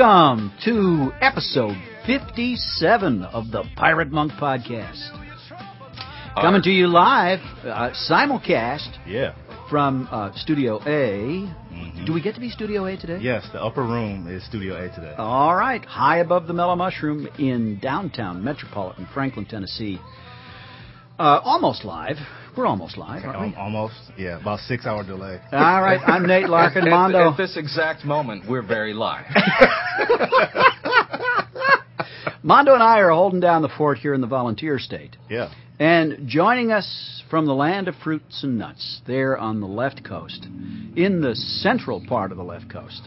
Welcome to episode 57 of the Pirate Monk Podcast. Coming to you live, uh, simulcast Yeah. from uh, Studio A. Do we get to be Studio A today? Yes, the upper room is Studio A today. All right, high above the Mellow Mushroom in downtown metropolitan Franklin, Tennessee. Uh, almost live. We're almost live, aren't Al- we? almost, yeah, about six hour delay. All right, I'm Nate Larkin. At, Mondo. at this exact moment, we're very live. Mondo and I are holding down the fort here in the volunteer state. Yeah. And joining us from the land of fruits and nuts, there on the left coast, in the central part of the left coast,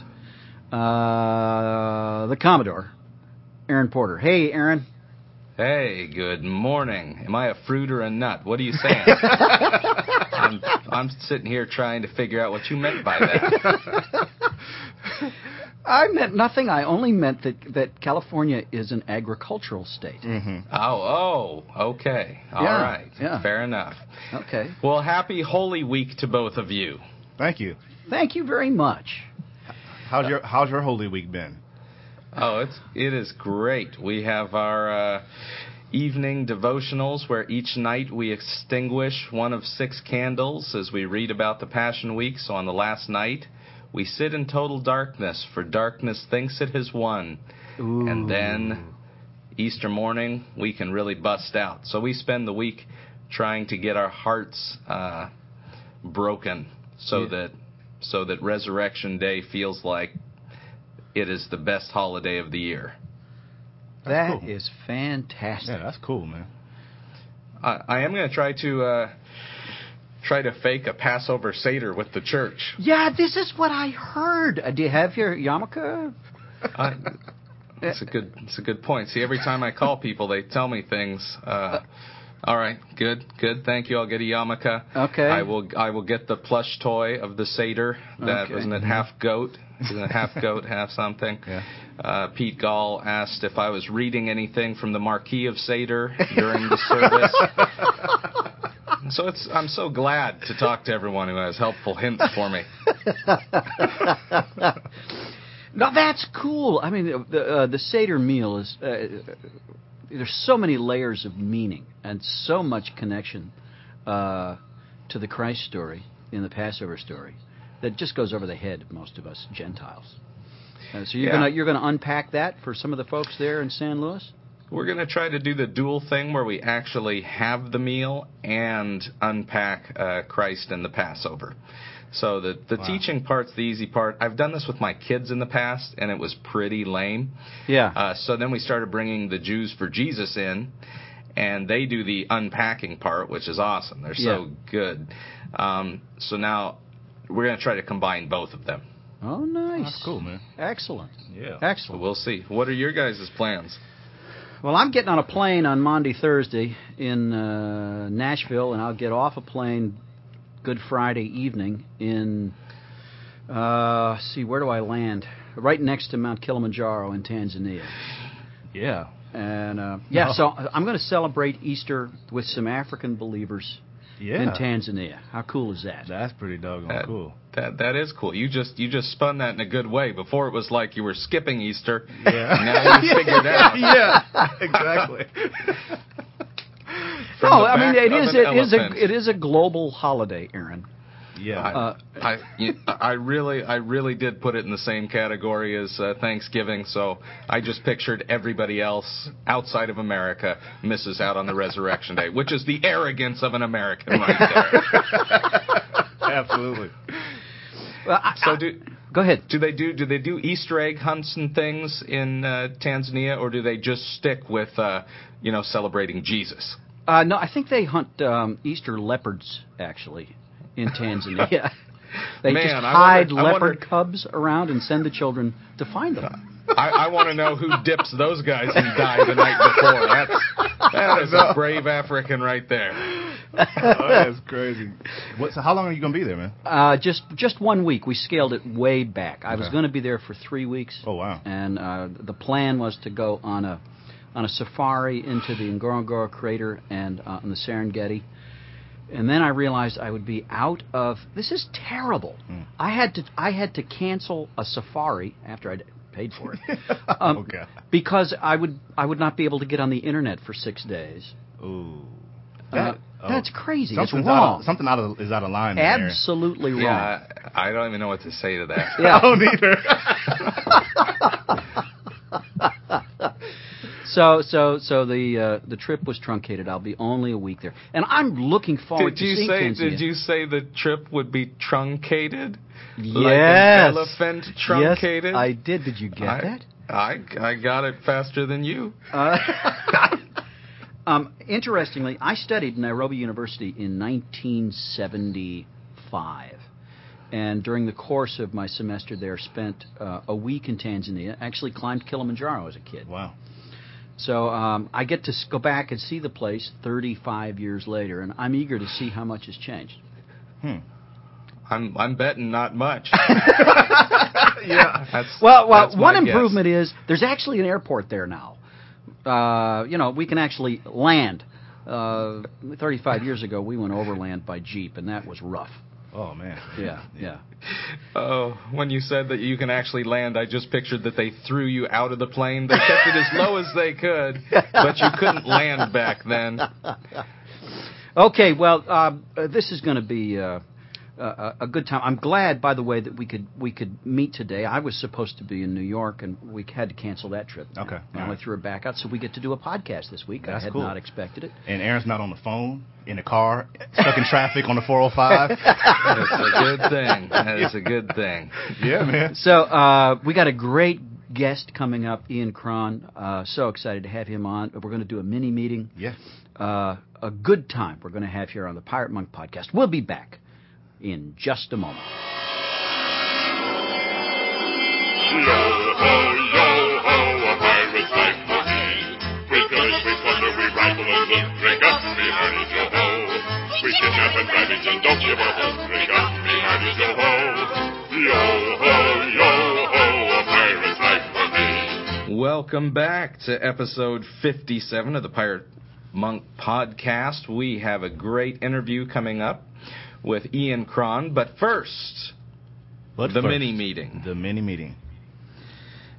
uh, the Commodore, Aaron Porter. Hey, Aaron. Hey, good morning. Am I a fruit or a nut? What are you saying? I'm, I'm sitting here trying to figure out what you meant by that. I meant nothing. I only meant that, that California is an agricultural state. Mm-hmm. Oh, oh, okay. All Yeah, right. yeah. Fair enough. Okay. Well, happy Holy Week to both of you. Thank you. Thank you very much. How's your How's your Holy Week been? Oh, it's it is great. We have our uh, evening devotionals where each night we extinguish one of six candles as we read about the Passion Week. So on the last night, we sit in total darkness, for darkness thinks it has won. Ooh. And then Easter morning, we can really bust out. So we spend the week trying to get our hearts uh, broken, so Yeah. that so that Resurrection Day feels like it is the best holiday of the year. That cool. is fantastic. Yeah, that's cool, man. I, I am going to try to uh, try to fake a Passover Seder with the church. Yeah, this is what I heard. Uh, do you have your yarmulke? I, that's a good. That's a good point. See, every time I call people, they tell me things. Uh, all right, good, good. Thank you. I'll get a yarmulke. Okay. I will. I will get the plush toy of the Seder. That Okay. wasn't it half goat? Isn't it half goat, half something? Yeah. Uh, Pete Gall asked if I was reading anything from the Marquis of Seder during the service. so it's. I'm so glad to talk to everyone who has helpful hints for me. Now that's cool. I mean, the uh, the Seder meal is uh, there's so many layers of meaning and so much connection uh, to the Christ story in the Passover story that just goes over the head of most of us Gentiles. Uh, so you're Yeah. gonna you're gonna unpack that for some of the folks there in San Luis. We're going to try to do the dual thing where we actually have the meal and unpack uh, Christ and the Passover. So the the Wow. teaching part's the easy part. I've done this with my kids in the past, and it was pretty lame. Yeah. Uh, so then we started bringing the Jews for Jesus in, and they do the unpacking part, which is awesome. They're so good. Um, so now we're going to try to combine both of them. oh, nice. That's cool, man. Excellent. Yeah. So Excellent. we'll see. What are your guys' plans? Well, I'm getting on a plane on Monday, Thursday in uh, Nashville, and I'll get off a plane Good Friday evening in. Uh, see, where do I land? Right next to Mount Kilimanjaro in Tanzania. Yeah. And uh, yeah, Oh. so I'm going to celebrate Easter with some African believers Yeah. in Tanzania. How cool is that? That's pretty doggone That- cool. That that is cool. You just you just spun that in a good way. Before it was like you were skipping Easter. Yeah. Now you figured out. yeah. Exactly. From no, the I mean back it of is an it is a it is a global holiday, Aaron. Yeah. I, Uh, I, you- I really, I really did put it in the same category as uh, Thanksgiving. So I just pictured everybody else outside of America misses out on the Resurrection Day, which is the arrogance of an American right there. Absolutely. Well, I- So do go ahead. do they do do they do Easter egg hunts and things in uh, Tanzania, or do they just stick with uh, you know celebrating Jesus? Uh, no, I think they hunt um, Easter leopards actually in Tanzania. they Man, just hide wonder- leopard wonder- cubs around and send the children to find them. I, I want to know who dips those guys in dye the night before. That's that is a brave African right there. oh, that's crazy. What? So how long are you gonna be there, man? Uh, just just one week. We scaled it way back. I was going to be there for three weeks. Oh wow. And uh, the plan was to go on a on a safari into the Ngorongoro crater and uh, on the Serengeti. And then I realized I would be out of. This is terrible. Mm. I had to I had to cancel a safari after I'd paid for it. Um, okay. Because I would I would not be able to get on the internet for six days. Ooh. Uh, That- oh. That's crazy. It's wrong. Out of, something out of is out of line. there, Absolutely wrong. Yeah, I, I don't even know what to say to that. Yeah. I don't either. So so so the uh, the trip was truncated. I'll be only a week there, and I'm looking forward Did to you seeing say? Tanzania. Did you say the trip would be truncated? Like an elephant truncated. Yes, I did. Did you get I, that? I I got it faster than you. Uh, um, interestingly, I studied Nairobi University in 1975, and during the course of my semester there, spent uh, a week in Tanzania. Actually, climbed Kilimanjaro as a kid. wow. So um, I get to go back and see the place 35 years later, and I'm eager to see how much has changed. Hmm. I'm I'm betting not much. Yeah. That's, Well, well, that's one guess. improvement is there's actually an airport there now. Uh, you know, we can actually land. Uh, 35 years ago, we went overland by jeep, and that was rough. Oh man. Yeah, yeah. Oh, when you said that you can actually land, I just pictured that they threw you out of the plane. They kept it as low as they could, but you couldn't land back then. Okay, well, uh, uh, this is going to be uh, a, a good time. I'm glad, by the way, that we could we could meet today. I was supposed to be in New York, and we had to cancel that trip. Okay, I only right. threw it back out, so we get to do a podcast this week. That's I had cool. not expected it. And Aaron's not on the phone, in the car, stuck in traffic on the 405. That's a good thing. That is a good thing. yeah, man. So uh, we got a great guest coming up, Ian Cron. Uh, so excited to have him on. We're going to do a mini meeting. Yeah. Uh, a good time we're going to have here on the Pirate Monk podcast. We'll be back in just a moment. Yo ho, yo ho, a pirate's life for me. We pillage, we plunder, we rifle and loot. Drink up, me hearties, yo ho. We kidnap and ravage and don't give a hoot. Drink up, me hearties, yo ho. Yo ho, yo ho, a pirate's life for me. Welcome back to episode 57 of the Pirate Monk podcast. We have a great interview coming up with Ian Cron, but first, But the first, mini meeting. The mini meeting.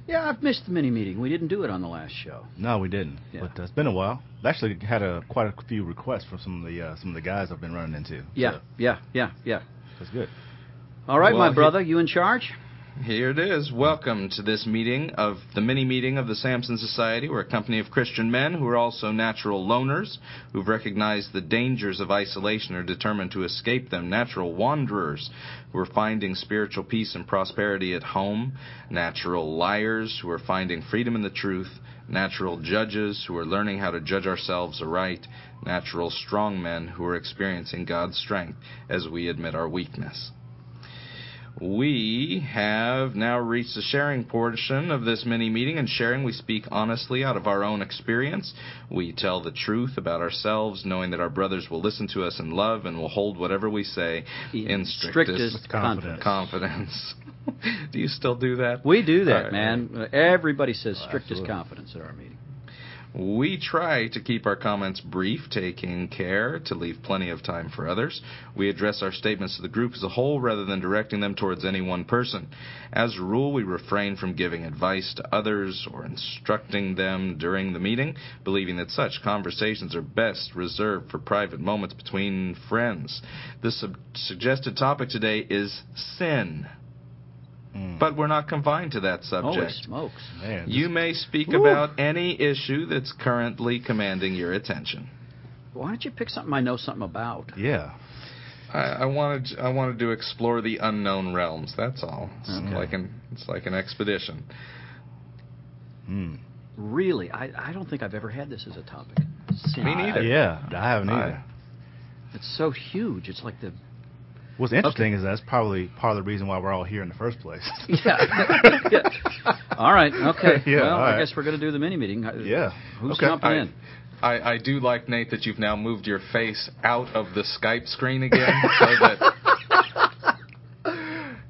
Yeah, I've missed the mini meeting. We didn't do it on the last show. No, we didn't. Yeah. But uh, it's been a while. I've actually had a quite a few requests from some of the uh, some of the guys I've been running into. Yeah, So, yeah, yeah, yeah. that's good. All right, Well, my he- brother, you in charge? Here it is. Welcome to this meeting of the mini meeting of the Samson Society. We're a company of Christian men who are also natural loners, who've recognized the dangers of isolation and are determined to escape them. Natural wanderers who are finding spiritual peace and prosperity at home. Natural liars who are finding freedom in the truth. Natural judges who are learning how to judge ourselves aright. Natural strong men who are experiencing God's strength as we admit our weakness. We have now reached the sharing portion of this mini meeting. In sharing, we speak honestly out of our own experience. We tell the truth about ourselves, knowing that our brothers will listen to us in love and will hold whatever we say in strictest, strictest confidence. confidence. do you still do that? We do that, right. man. Everybody says strictest absolutely. confidence at our meeting. We try to keep our comments brief, taking care to leave plenty of time for others. We address our statements to the group as a whole rather than directing them towards any one person. As a rule, we refrain from giving advice to others or instructing them during the meeting, believing that such conversations are best reserved for private moments between friends. The sub- suggested topic today is sin, Mm. but we're not confined to that subject. Holy subject. smokes. Man, You may speak Woo. about any issue that's currently commanding your attention. Why don't you pick something I know something about? yeah. I, I wanted I wanted to explore the unknown realms. That's all. It's Okay. like an it's like an expedition. Mm. Really, I, I don't think I've ever had this as a topic. Sin. Me neither. Yeah, I haven't I- either. It's so huge. It's like the What's interesting is that's probably part of the reason why we're all here in the first place. yeah. yeah. All right. Okay. Yeah, well, all I guess we're going to do the mini meeting. Yeah, Who's okay. jumping I, in? I, I do like Nate that you've now moved your face out of the Skype screen again, so that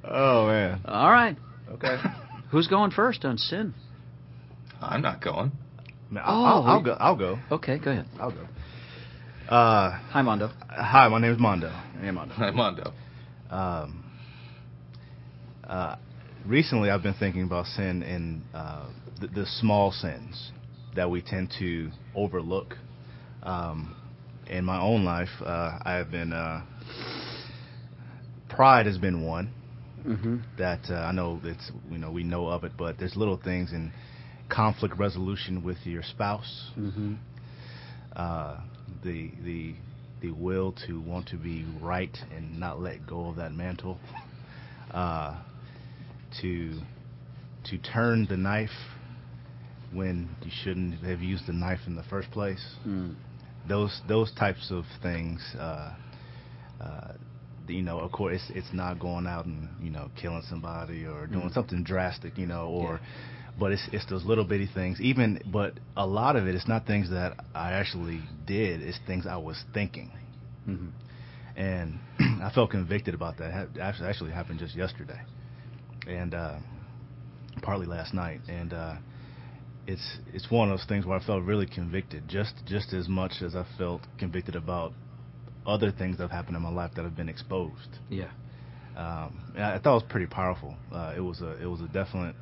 oh man. All right. Okay. Who's going first on sin? I'm not going. Man, oh, I'll, I'll, Oh, I'll go. I'll go. Okay. Go ahead. I'll go. Uh, Hi, Mondo. hi, my name is Mondo. Hey, Mondo. I'm Mondo. Um, uh, recently I've been thinking about sin and uh, the, the small sins that we tend to overlook. Um, in my own life, uh, I have been uh, pride has been one Mm-hmm. that uh, I know it's you know we know of it, but there's little things in conflict resolution with your spouse, Mm-hmm. The the the will to want to be right and not let go of that mantle, uh, to to turn the knife when you shouldn't have used the knife in the first place. Mm. Those those types of things. Uh, uh, you know, of course, it's, it's not going out and you know killing somebody or doing Mhm. something drastic, you know, or Yeah. But it's it's those little bitty things. Even but a lot of it, it's not things that I actually did. It's things I was thinking, Mm-hmm. and I felt convicted about that. Ha- Actually, actually happened just yesterday, and uh, partly last night, and uh, it's it's one of those things where I felt really convicted, just just as much as I felt convicted about other things that have happened in my life that have been exposed. Yeah. Um, I, I thought it was pretty powerful. Uh, it was a it was a definite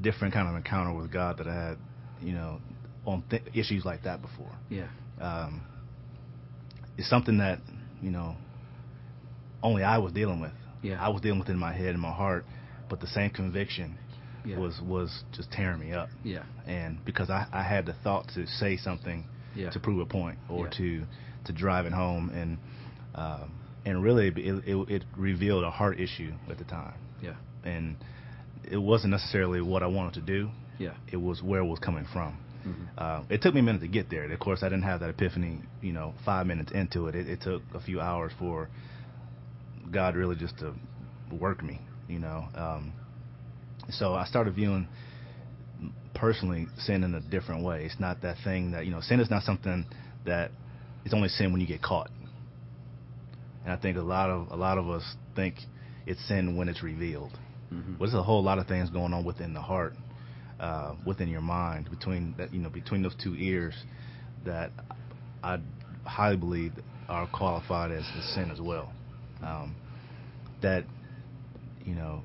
different kind of encounter with God that I had, you know, on th- issues like that before. Yeah. Um, it's something that you know only I was dealing with. Yeah. I was dealing with it in my head and my heart, but the same conviction Yeah. was was just tearing me up. Yeah. And because I, I had the thought to say something Yeah. to prove a point or Yeah. to to drive it home, and um, and really it, it, it revealed a heart issue at the time, Yeah. and it wasn't necessarily what I wanted to do. Yeah. It was where it was coming from. Mhm. Uh, it took me a minute to get there. Of course, I didn't have that epiphany, you know, five minutes into it. It, it took a few hours for God really just to work me, you know. Um, so I started viewing personally sin in a different way. It's not that thing that you know, sin is not something that it's only sin when you get caught. And I think a lot of a lot of us think it's sin when it's revealed. Mhm. But there's a whole lot of things going on within the heart, uh, within your mind, between that you know between those two ears, that I highly believe are qualified as, as sin as well. Um, that you know,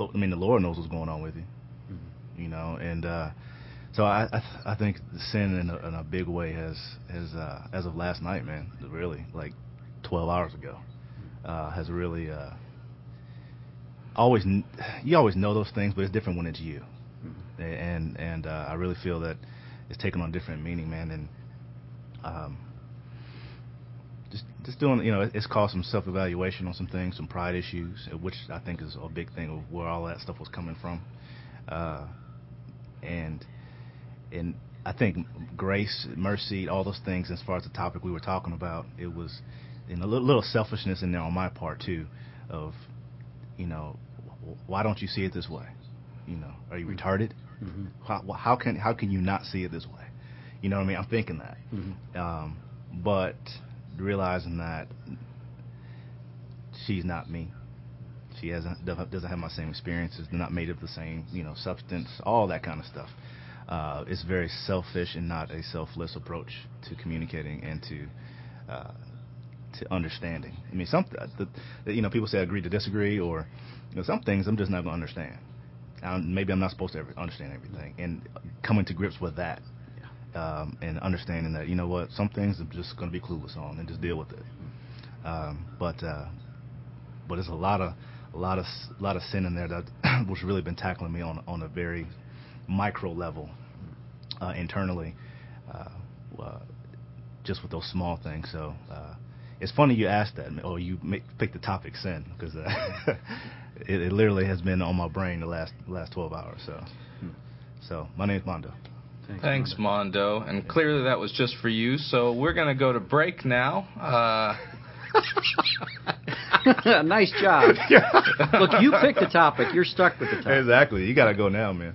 I mean, the Lord knows what's going on with you, Mhm. you know, and uh, so I I, th- I think sin in a, in a big way has has uh, as of last night, man, really like 12 hours ago, uh, has really uh, always you always know those things, but it's different when it's you, Mhm. And and uh, I really feel that it's taken on different meaning, man, and um, just just doing you know it's caused some self evaluation on some things, some pride issues, uh, which I think is a big thing of where all that stuff was coming from, uh, and and I think grace, mercy, all those things as far as the topic we were talking about, it was in a little, little selfishness in there on my part too, of you know why don't you see it this way? You know, are you retarded? Mhm. How, how can how can you not see it this way? You know what I mean? I'm thinking that, Mhm. um, but realizing that she's not me. She hasn't doesn't doesn't have my same experiences. They're not made of the same you know substance. All that kind of stuff. Uh, it's very selfish and not a selfless approach to communicating and to uh, to understanding. I mean, some the, you know people say agree to disagree, or you know, some things I'm just not going to understand. Um, maybe I'm not supposed to ever understand everything, and coming to grips with that, um, and understanding that you know what, some things I'm just going to be clueless on and just deal with it. Um, but uh, but there's a lot of a lot of a lot of sin in there that which really been tackling me on on a very micro level uh, internally, uh, uh, just with those small things. So uh, it's funny you asked that, or you make, picked the topic sin, because uh, it, it literally has been on my brain the last last 12 hours. So Hmm. so my name's Mondo. Thanks, Mondo. And clearly that was just for you. So we're going to go to break now. Uh, nice job. Look, you picked the topic. You're stuck with the topic. Exactly. You got to go now, man.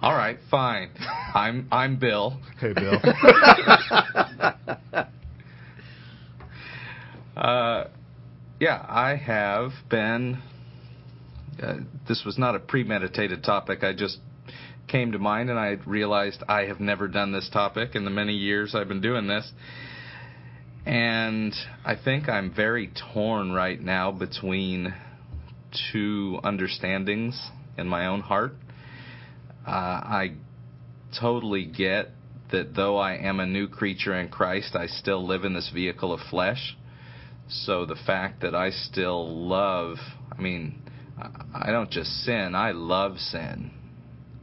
all right, fine. I'm I'm Bill. Hey, Bill. Uh, yeah, I have been. Uh, this was not a premeditated topic. I just came to mind, and I realized I have never done this topic in the many years I've been doing this. And I think I'm very torn right now between two understandings in my own heart. Uh, I totally get that though I am a new creature in Christ, I still live in this vehicle of flesh. So the fact that I still love, I mean, I don't just sin, I love sin.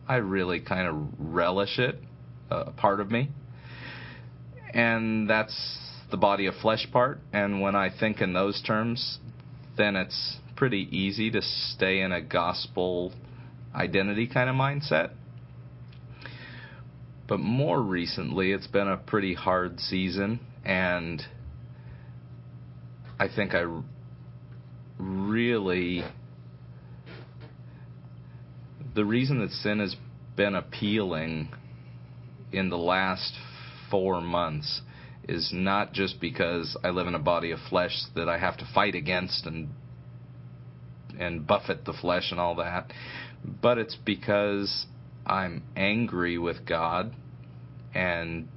I really kind of relish it, uh, a part of me. And that's the body of flesh part. And when I think in those terms, then it's pretty easy to stay in a gospel identity kind of mindset. But more recently, it's been a pretty hard season, and I think I really. The reason that sin has been appealing in the last four months is not just because I live in a body of flesh that I have to fight against and and buffet the flesh and all that, but it's because I'm angry with God and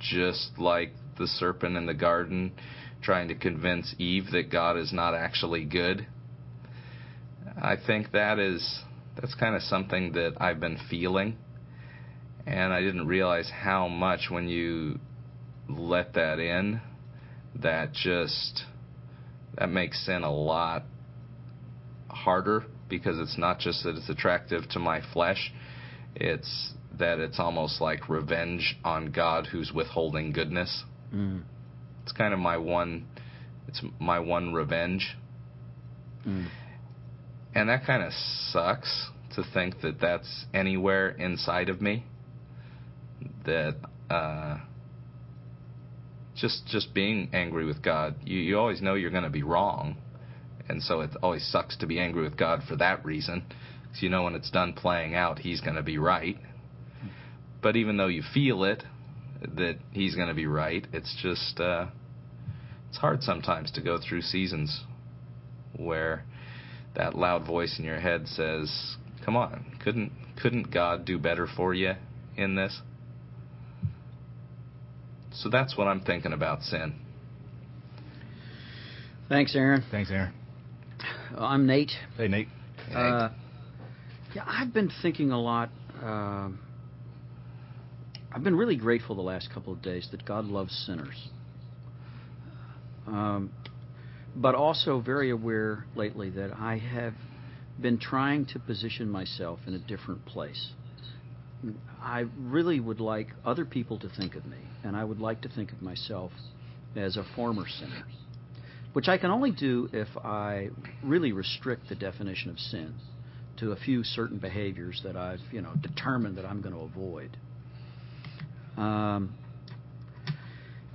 just like the serpent in the garden trying to convince Eve that God is not actually good. I think that is that's kind of something that I've been feeling and I didn't realize how much when you let that in that just that makes sin a lot harder because it's not just that it's attractive to my flesh it's that it's almost like revenge on God who's withholding goodness. Mm. It's kind of my one it's my one revenge. Mm. And that kind of sucks to think that that's anywhere inside of me. That uh just just being angry with God, you you always know you're going to be wrong. And so it always sucks to be angry with God for that reason. Cuz you know when it's done playing out, he's going to be right. But even though you feel it that he's going to be right, it's just uh it's hard sometimes to go through seasons where that loud voice in your head says, "Come on, couldn't couldn't God do better for you in this?" So that's what I'm thinking about sin. Thanks, Aaron. Thanks, Aaron. I'm Nate. Hey, Nate. Uh, yeah, I've been thinking a lot. Um I've been really grateful the last couple of days that God loves sinners. Um, but also very aware lately that I have been trying to position myself in a different place. I really would like other people to think of me, and I would like to think of myself as a former sinner, which I can only do if I really restrict the definition of sin to a few certain behaviors that I've, you know, determined that I'm going to avoid. Um,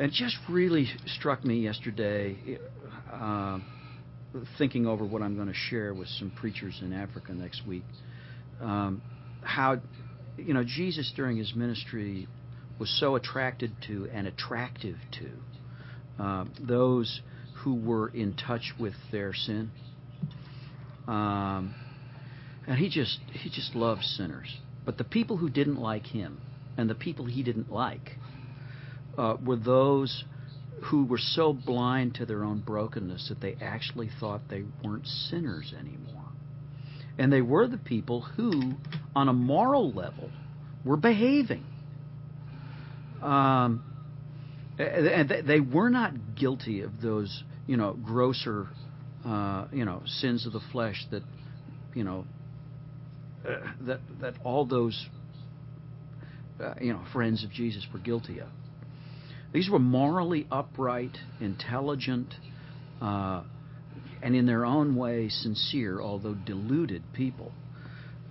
it just really struck me yesterday, uh, thinking over what I'm going to share with some preachers in Africa next week, um, how, you know, Jesus during his ministry was so attracted to and attractive to uh, those who were in touch with their sin. Um, and he just he just loved sinners. But the people who didn't like him and the people he didn't like uh, were those who were so blind to their own brokenness that they actually thought they weren't sinners anymore. And they were the people who, on a moral level, were behaving. Um, and they were not guilty of those, you know, grosser, uh, you know, sins of the flesh that, you know, uh, that that all those uh, you know, friends of Jesus were guilty of. These were morally upright, intelligent, uh, and in their own way sincere, although deluded people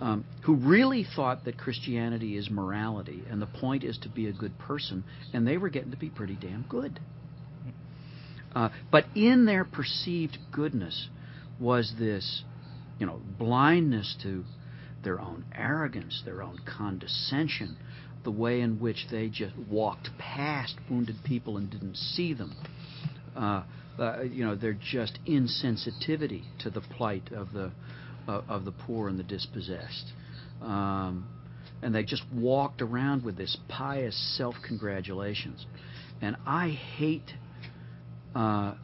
um, who really thought that Christianity is morality and the point is to be a good person, and they were getting to be pretty damn good. Uh, but in their perceived goodness was this, you know, blindness to their own arrogance, their own condescension, the way in which they just walked past wounded people and didn't see them. Uh, uh, you know, they're just insensitivity to the plight of the uh, of the poor and the dispossessed. Um, and they just walked around with this pious self congratulations. And I hate uh,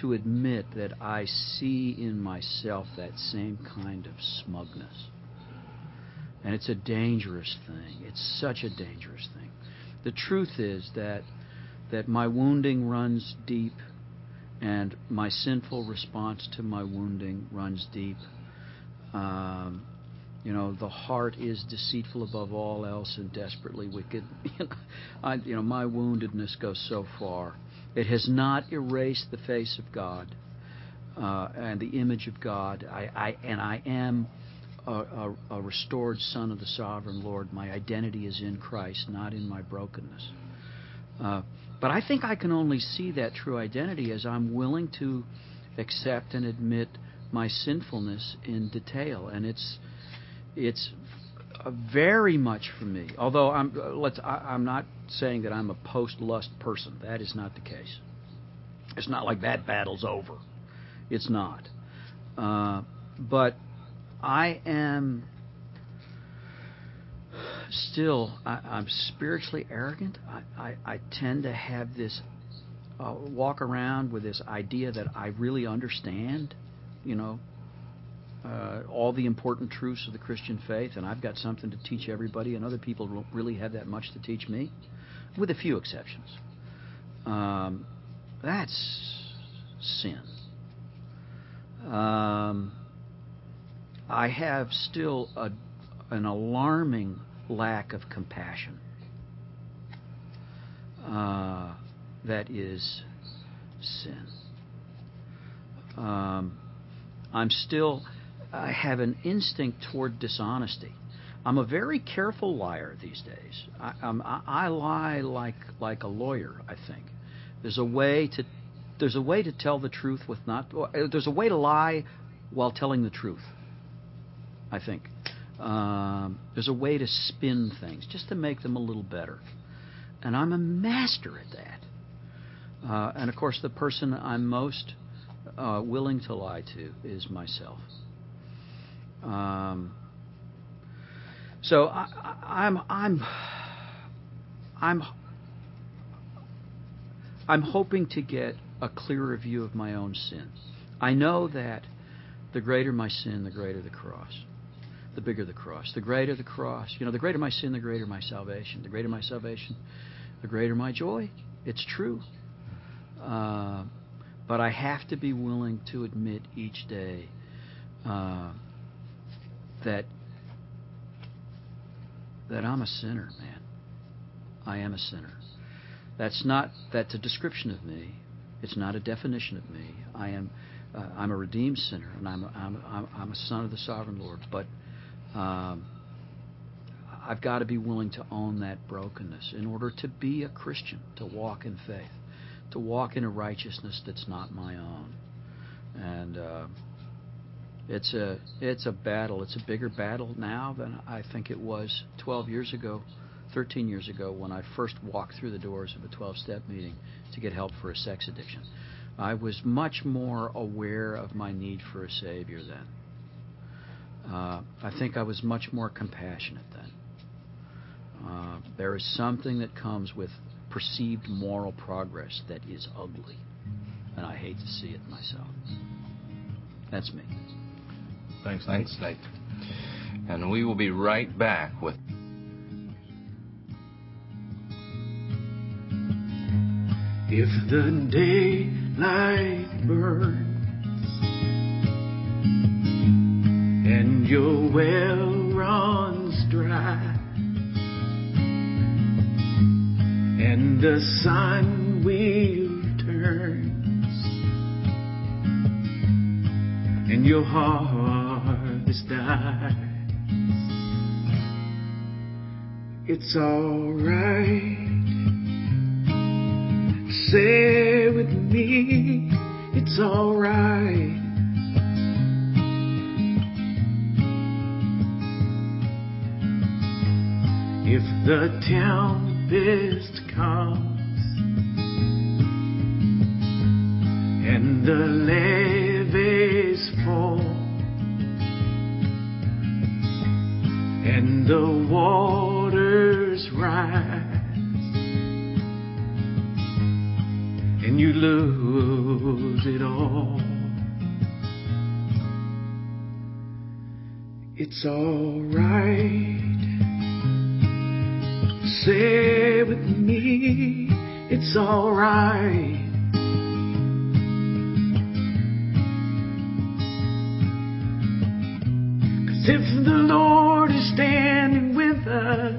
to admit that I see in myself that same kind of smugness. And it's a dangerous thing. It's such a dangerous thing. The truth is that that my wounding runs deep and my sinful response to my wounding runs deep. Um, you know, the heart is deceitful above all else and desperately wicked. I, you know, my woundedness goes so far. It has not erased the face of God uh, and the image of God. I, I and I am a, restored son of the sovereign Lord. My identity is in Christ, not in my brokenness. Uh, but I think I can only see that true identity as I'm willing to accept and admit my sinfulness in detail, and it's it's very much for me. Although I'm let's I, I'm not saying that I'm a post lust person. That is not the case. It's not like that battle's over. It's not. Uh, but I am still I, I'm spiritually arrogant. I, I, I tend to have this uh, walk around with this idea that I really understand, you know, uh, all the important truths of the Christian faith, and I've got something to teach everybody, and other people don't really have that much to teach me, with a few exceptions. Um, that's sin. Um, I have still a, an alarming lack of compassion. Uh, that is sin. Um, I'm still, I have an instinct toward dishonesty. I'm a very careful liar these days. I, I, I lie like like a lawyer. I think there's a way to there's a way to tell the truth with not there's a way to lie while telling the truth. I think um, there's a way to spin things just to make them a little better, and I'm a master at that. Uh, and of course, the person I'm most uh, willing to lie to is myself. Um, so I, I'm I'm I'm I'm hoping to get a clearer view of my own sin. I know that the greater my sin, the greater the cross. The bigger the cross. The greater the cross. You know, the greater my sin, the greater my salvation. The greater my salvation, the greater my joy. It's true. Uh, but I have to be willing to admit each day uh, that that I'm a sinner, man. I am a sinner. That's not that's a description of me. It's not a definition of me. I am uh, I'm a redeemed sinner, and I'm a, I'm, a, I'm a son of the sovereign Lord. But um, I've got to be willing to own that brokenness in order to be a Christian, to walk in faith, to walk in a righteousness that's not my own. And uh, it's a it's a battle. It's a bigger battle now than I think it was 12 years ago, 13 years ago when I first walked through the doors of a 12-step meeting to get help for a sex addiction. I was much more aware of my need for a savior then. Uh, I think I was much more compassionate then. Uh, there is something that comes with perceived moral progress that is ugly, and I hate to see it myself. That's me. Thanks, Thanks, Nate. And we will be right back with. If the daylight burns and your well runs dry and the sun wheel turns and your harvest dies, it's alright. Say with me, it's alright. The tempest comes and the levees fall and the waters rise and you lose it all. It's alright. Say with me, it's alright. Cause if the Lord is standing with us,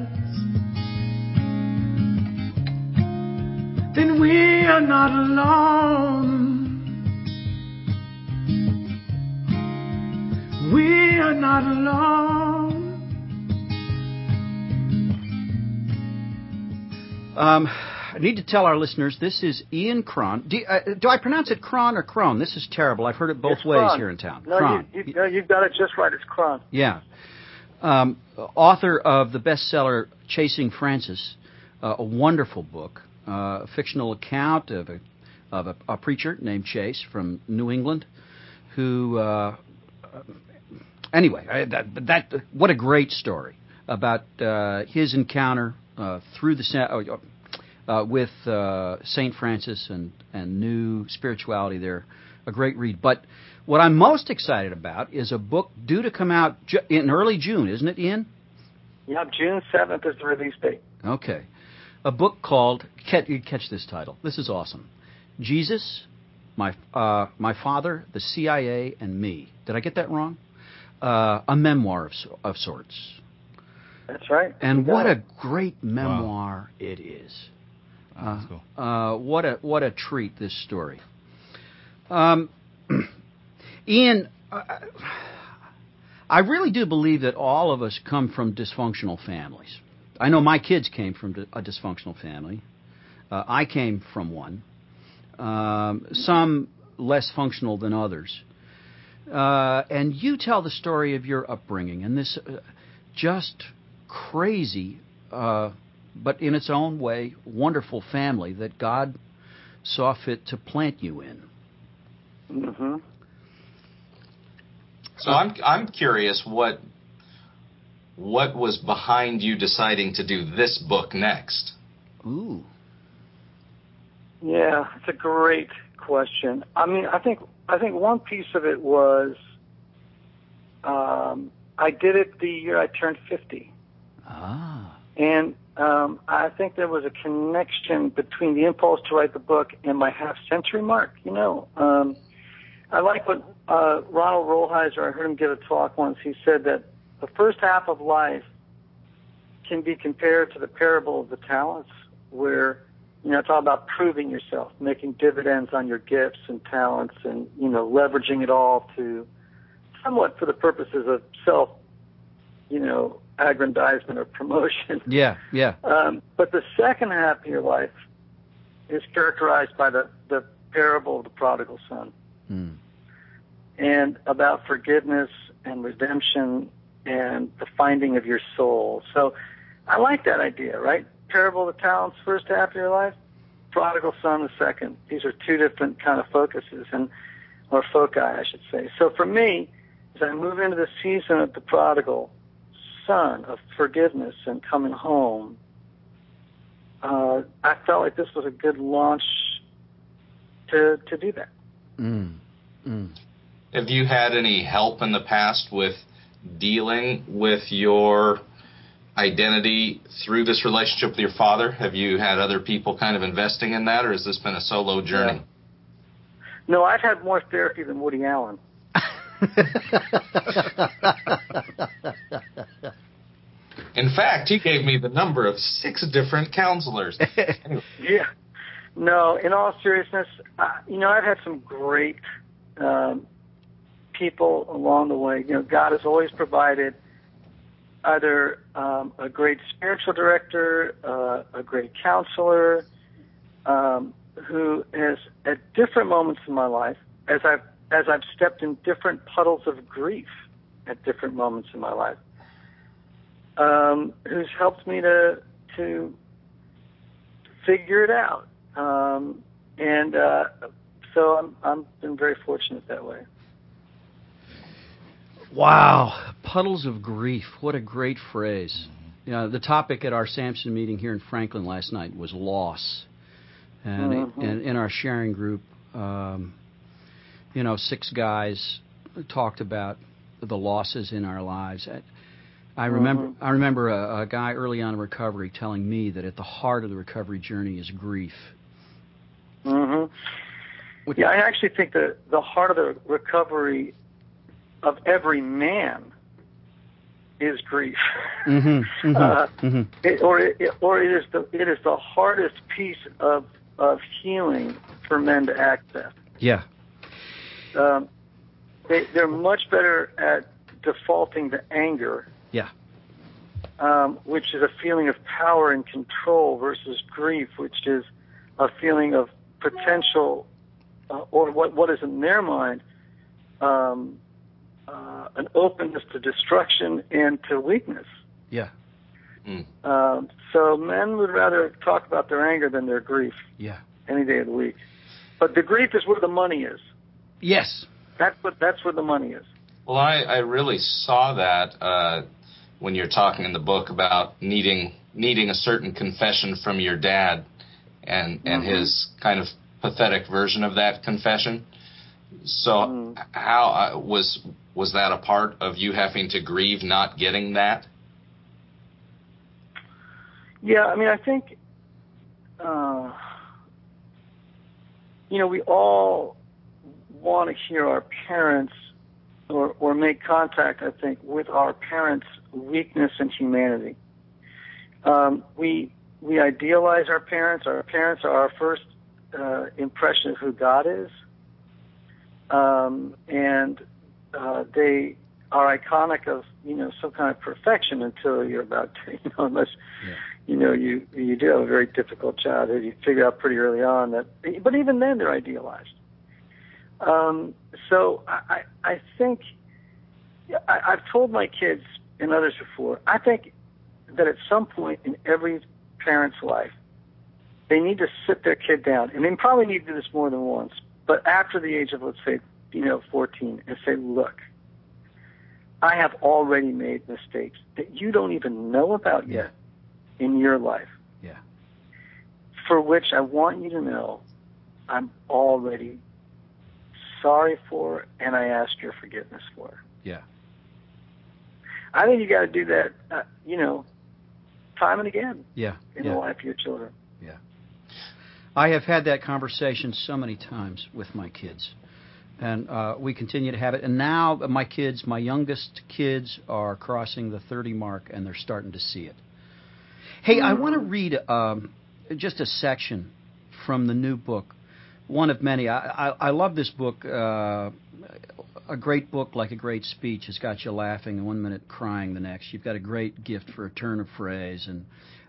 then we are not alone. We are not alone. Um, I need to tell our listeners this is Ian Cron. Do, uh, do I pronounce it Cron or Cron? This is terrible. I've heard it both It's ways here in town. No, Cron. You, you, no, you've got it just right. It's Cron. Yeah. Um, author of the bestseller Chasing Francis, uh, a wonderful book, uh, a fictional account of a of a, a preacher named Chase from New England, who uh, anyway I, that that what a great story about uh, his encounter through the uh, uh, with uh, Saint Francis and and new spirituality there. A great read, but what I'm most excited about is a book due to come out in early June, isn't it, Ian? Yep, June 7th is the release date. Okay. A book called catch, you catch this title. This is awesome. Jesus, my uh, my father, the CIA, and me. Did I get that wrong? Uh, a memoir of, of sorts. That's right. And You what it. a great memoir it is. That's cool. Uh, what a what a treat this story. Um, Ian, uh, I really do believe that all of us come from dysfunctional families. I know my kids came from a dysfunctional family. Uh, I came from one. Um, some less functional than others. Uh, and you tell the story of your upbringing and this uh, just crazy, uh, but in its own way, wonderful family that God saw fit to plant you in. Mm-hmm. So I'm I'm curious what what was behind you deciding to do this book next. Ooh. Yeah, it's a great question. I mean, I think I think one piece of it was um, I did it the year I turned 50. Ah. And um, I think there was a connection between the impulse to write the book and my half century mark. You know, um, I like what uh, Ronald Rolheiser, I heard him give a talk once. He said that the first half of life can be compared to the parable of the talents, where, you know, it's all about proving yourself, making dividends on your gifts and talents, and, you know, leveraging it all to somewhat for the purposes of self, you know, aggrandizement or promotion. Yeah, yeah. Um, but the second half of your life is characterized by the, the parable of the prodigal son Hmm. and about forgiveness and redemption and the finding of your soul. So I like that idea, right? Parable of the talents, first half of your life, prodigal son, the second. These are two different kind of focuses and or foci, I should say. So for me, as I move into the season of the prodigal son of forgiveness and coming home, uh, I felt like this was a good launch to to do that. Mm. Mm. Have you had any help in the past with dealing with your identity through this relationship with your father? Have you had other people kind of investing in that, or has this been a solo journey? No, I've had more therapy than Woody Allen. In fact, he gave me the number of six different counselors. Yeah. No, in all seriousness, uh, you know, I've had some great um, people along the way. You know, God has always provided either um, a great spiritual director, uh, a great counselor, um, who has, at different moments in my life, as I've as I've stepped in different puddles of grief at different moments in my life, um, who's helped me to to figure it out. Um, and uh, so I'm I'm been very fortunate that way. Wow, puddles of grief. What a great phrase. You know, the topic at our Samson meeting here in Franklin last night was loss. and Mhm. in, in our sharing group, um, you know, six guys talked about the losses in our lives. I, I remember Mhm. I remember a, a guy early on in recovery telling me that at the heart of the recovery journey is grief. hmm Yeah, I actually think that the heart of the recovery of every man is grief. Mm-hmm, mm-hmm, Uh, mm-hmm. it, or it, or it is the it is the hardest piece of of healing for men to access. Yeah. Um, they they're much better at defaulting to anger. Yeah. Um, which is a feeling of power and control versus grief, which is a feeling of potential, uh, or what what is in their mind, um, uh, an openness to destruction and to weakness. Yeah. Mm. Um, so men would rather talk about their anger than their grief Yeah. any day of the week. But the grief is where the money is. Yes. That's what that's where the money is. Well, I, I really saw that uh, when you're talking in the book about needing needing a certain confession from your dad, and and Mhm. his kind of pathetic version of that confession. So Mm. how uh, was was that a part of you having to grieve not getting that? Yeah, I mean, I think, uh, you know, we all want to hear our parents or, or make contact, I think, with our parents' weakness and humanity. Um, we, we idealize our parents. Our parents are our first uh, impression of who God is. Um, and uh, they are iconic of, you know, some kind of perfection until you're about to, you know, unless Yeah. you know, you you do have a very difficult childhood. You figure out pretty early on that, but even then they're idealized. Um, so I I I think I, I've told my kids and others before. I think that at some point in every parent's life, they need to sit their kid down, and they probably need to do this more than once. But after the age of let's say you know 14, and say, look. I have already made mistakes that you don't even know about yet in your life. Yeah. For which I want you to know I'm already sorry for and I ask your forgiveness for. Yeah. I think you got to do that, uh, you know, time and again Yeah. in yeah. the life of your children. Yeah. I have had that conversation so many times with my kids, and uh, we continue to have it. And now my kids, my youngest kids, are crossing the 30 mark, and they're starting to see it. Hey, I want to read um, just a section from the new book, one of many. I, I, I love this book. Uh, a great book, like a great speech, has got you laughing and one minute crying the next. You've got a great gift for a turn of phrase and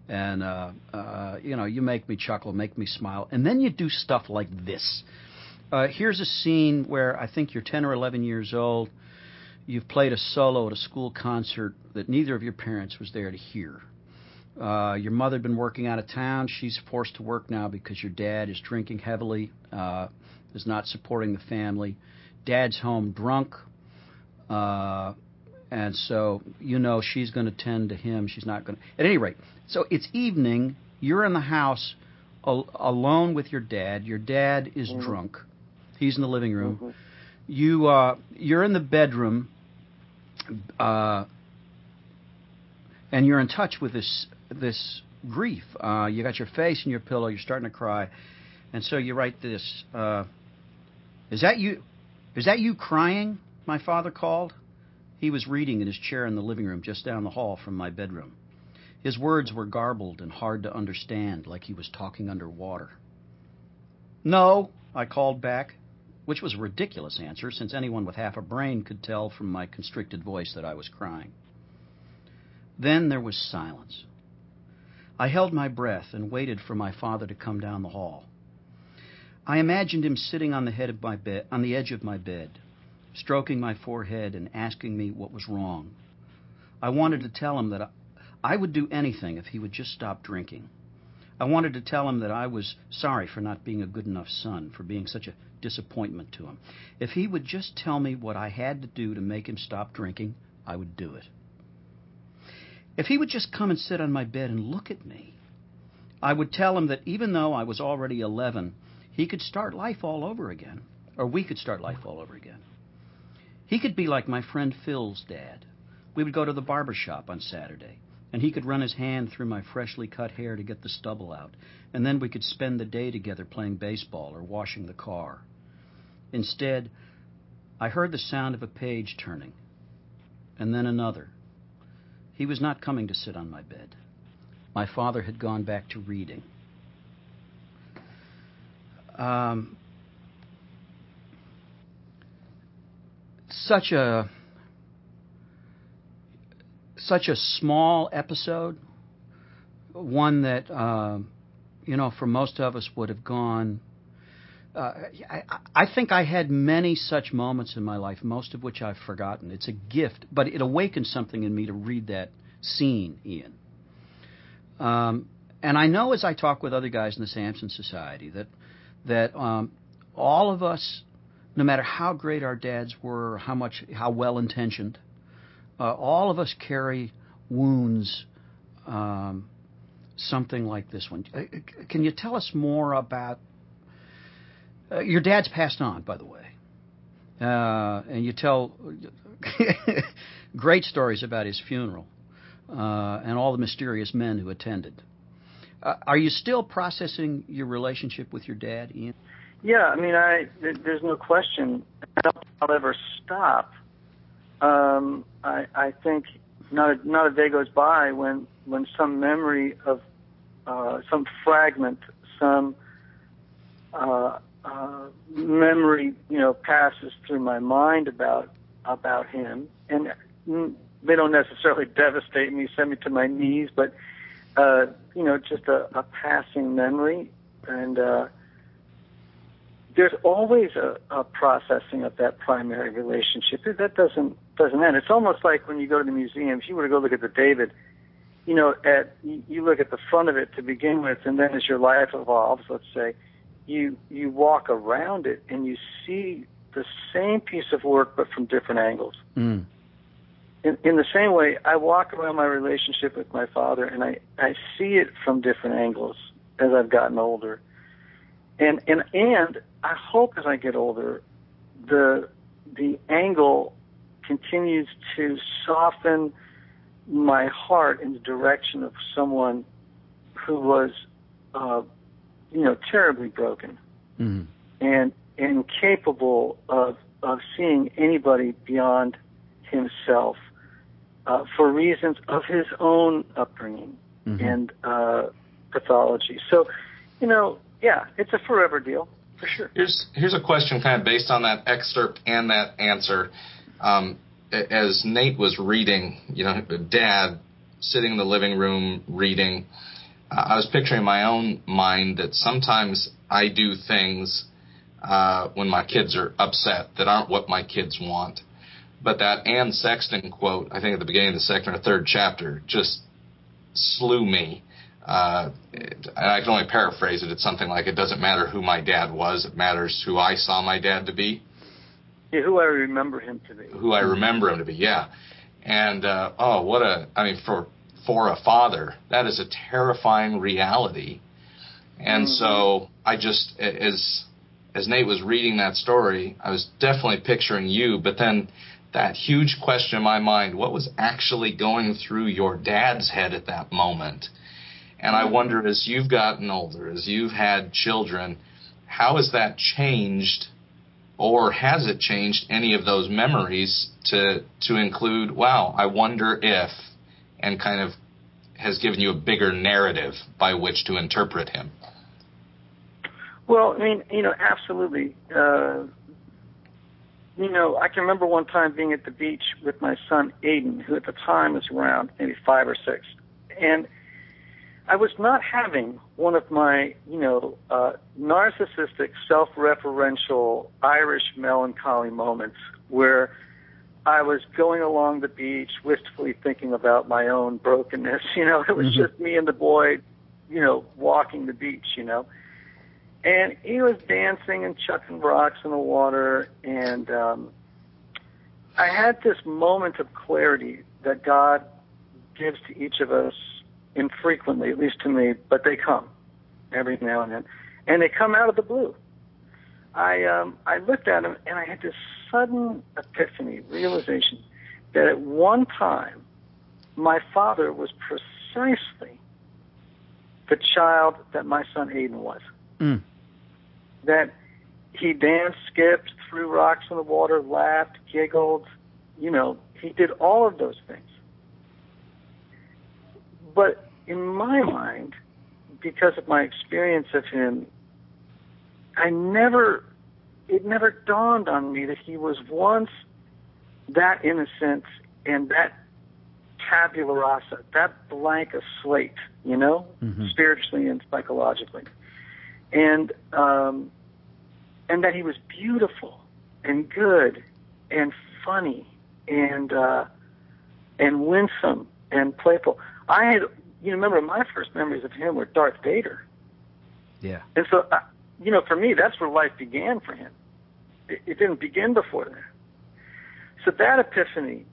and uh, uh, you know you make me chuckle, make me smile, and then you do stuff like this. Uh, here's a scene where I think you're 10 or 11 years old. You've played a solo at a school concert that neither of your parents was there to hear. Uh, your mother had been working out of town. She's forced to work now because your dad is drinking heavily, uh, is not supporting the family. Dad's home drunk, uh, and so you know she's going to tend to him. She's not going to. At any rate, so it's evening. You're in the house al- alone with your dad. Your dad is Mhm. drunk. He's in the living room. Mhm. You uh, you're in the bedroom, uh, and you're in touch with this this grief. Uh, you got your face in your pillow. You're starting to cry, and so you write this. Uh, is that you? Is that you crying? My father called. He was reading in his chair in the living room just down the hall from my bedroom. His words were garbled and hard to understand, like he was talking underwater. No, I called back, which was a ridiculous answer, since anyone with half a brain could tell from my constricted voice that I was crying. Then there was silence. I held my breath and waited for my father to come down the hall. I imagined him sitting on the head of my bed, on the edge of my bed, stroking my forehead and asking me what was wrong. I wanted to tell him that I, I would do anything if he would just stop drinking. I wanted to tell him that I was sorry for not being a good enough son, for being such a disappointment to him. If he would just tell me what I had to do to make him stop drinking, I would do it. If he would just come and sit on my bed and look at me, I would tell him that even though I was already 11, he could start life all over again, or we could start life all over again. He could be like my friend Phil's dad. We would go to the barber shop on Saturday, and he could run his hand through my freshly cut hair to get the stubble out, and then we could spend the day together playing baseball or washing the car. Instead, I heard the sound of a page turning, and then another. He was not coming to sit on my bed. My father had gone back to reading. Um, such a such a small episode, one that uh, you know for most of us would have gone. Uh, I, I think I had many such moments in my life, most of which I've forgotten. It's a gift, but it awakened something in me to read that scene, Ian. Um, and I know as I talk with other guys in the Samson Society that that um, all of us, no matter how great our dads were, how much how well intentioned, uh, all of us carry wounds. Um, something like this one. Uh, can you tell us more about? Uh, your dad's passed on, by the way, uh, and you tell great stories about his funeral uh, and all the mysterious men who attended. Uh, are you still processing your relationship with your dad, Ian? Yeah, I mean, I there's no question. I'll ever stop. Um, I, I think not a, not a day goes by when when some memory of uh, some fragment, some uh, memory, you know, passes through my mind about about him, and they don't necessarily devastate me, send me to my knees, but uh, you know, just a, a passing memory, and uh, there's always a, a processing of that primary relationship. That doesn't doesn't end. It's almost like when you go to the museum. If you were to go look at the David, you know, at you look at the front of it to begin with, and then as your life evolves, let's say, you you walk around it and you see the same piece of work but from different angles. Mm. In, in the same way, I walk around my relationship with my father and I, I see it from different angles as I've gotten older. And and and I hope as I get older, the the angle continues to soften my heart in the direction of someone who was, uh, you know, terribly broken mm-hmm. and incapable of of seeing anybody beyond himself uh, for reasons of his own upbringing mm-hmm. and uh, pathology. So, you know, yeah, it's a forever deal for sure. Here's here's a question, kind of based on that excerpt and that answer. Um, as Nate was reading, you know, Dad sitting in the living room reading, I was picturing in my own mind that sometimes I do things uh, when my kids are upset that aren't what my kids want. But that Anne Sexton quote, I think at the beginning of the second or third chapter, just slew me. Uh, it, I can only paraphrase it. It's something like, "It doesn't matter who my dad was; it matters who I saw my dad to be." Yeah, who I remember him to be. Who I remember him to be, yeah. And uh, oh, what a! I mean, for for a father, that is a terrifying reality. And mm-hmm. so I just, as as Nate was reading that story, I was definitely picturing you, but then that huge question in my mind what was actually going through your dad's head at that moment? And I wonder, as you've gotten older, as you've had children, how has that changed, or has it changed any of those memories to to include? Wow, I wonder if, and kind of has given you a bigger narrative by which to interpret him. Well, I mean, you know, absolutely. Uh, you know, I can remember one time being at the beach with my son Aiden, who at the time was around maybe five or six, and I was not having one of my, you know, uh, narcissistic, self-referential Irish melancholy moments where I was going along the beach, wistfully thinking about my own brokenness. You know, it was mm-hmm. just me and the boy, you know, walking the beach. You know, and he was dancing and chucking rocks in the water, and um, I had this moment of clarity that God gives to each of us infrequently, at least to me, but they come. every now and then, and they come out of the blue. I um, I looked at them and I had this sudden epiphany, realization that at one time my father was precisely the child that my son Aiden was. Mm. That he danced, skipped, threw rocks in the water, laughed, giggled. You know, he did all of those things. But in my mind, because of my experience of him, I never, it never dawned on me that he was once that innocent and that tabula rasa, that blank of slate, you know, Mhm. spiritually and psychologically. And, um, and that he was beautiful and good and funny and, uh, and winsome and playful. I had, you remember my first memories of him were Darth Vader. Yeah. And so, uh, you know, for me, that's where life began for him. It, it didn't begin before that. So that epiphany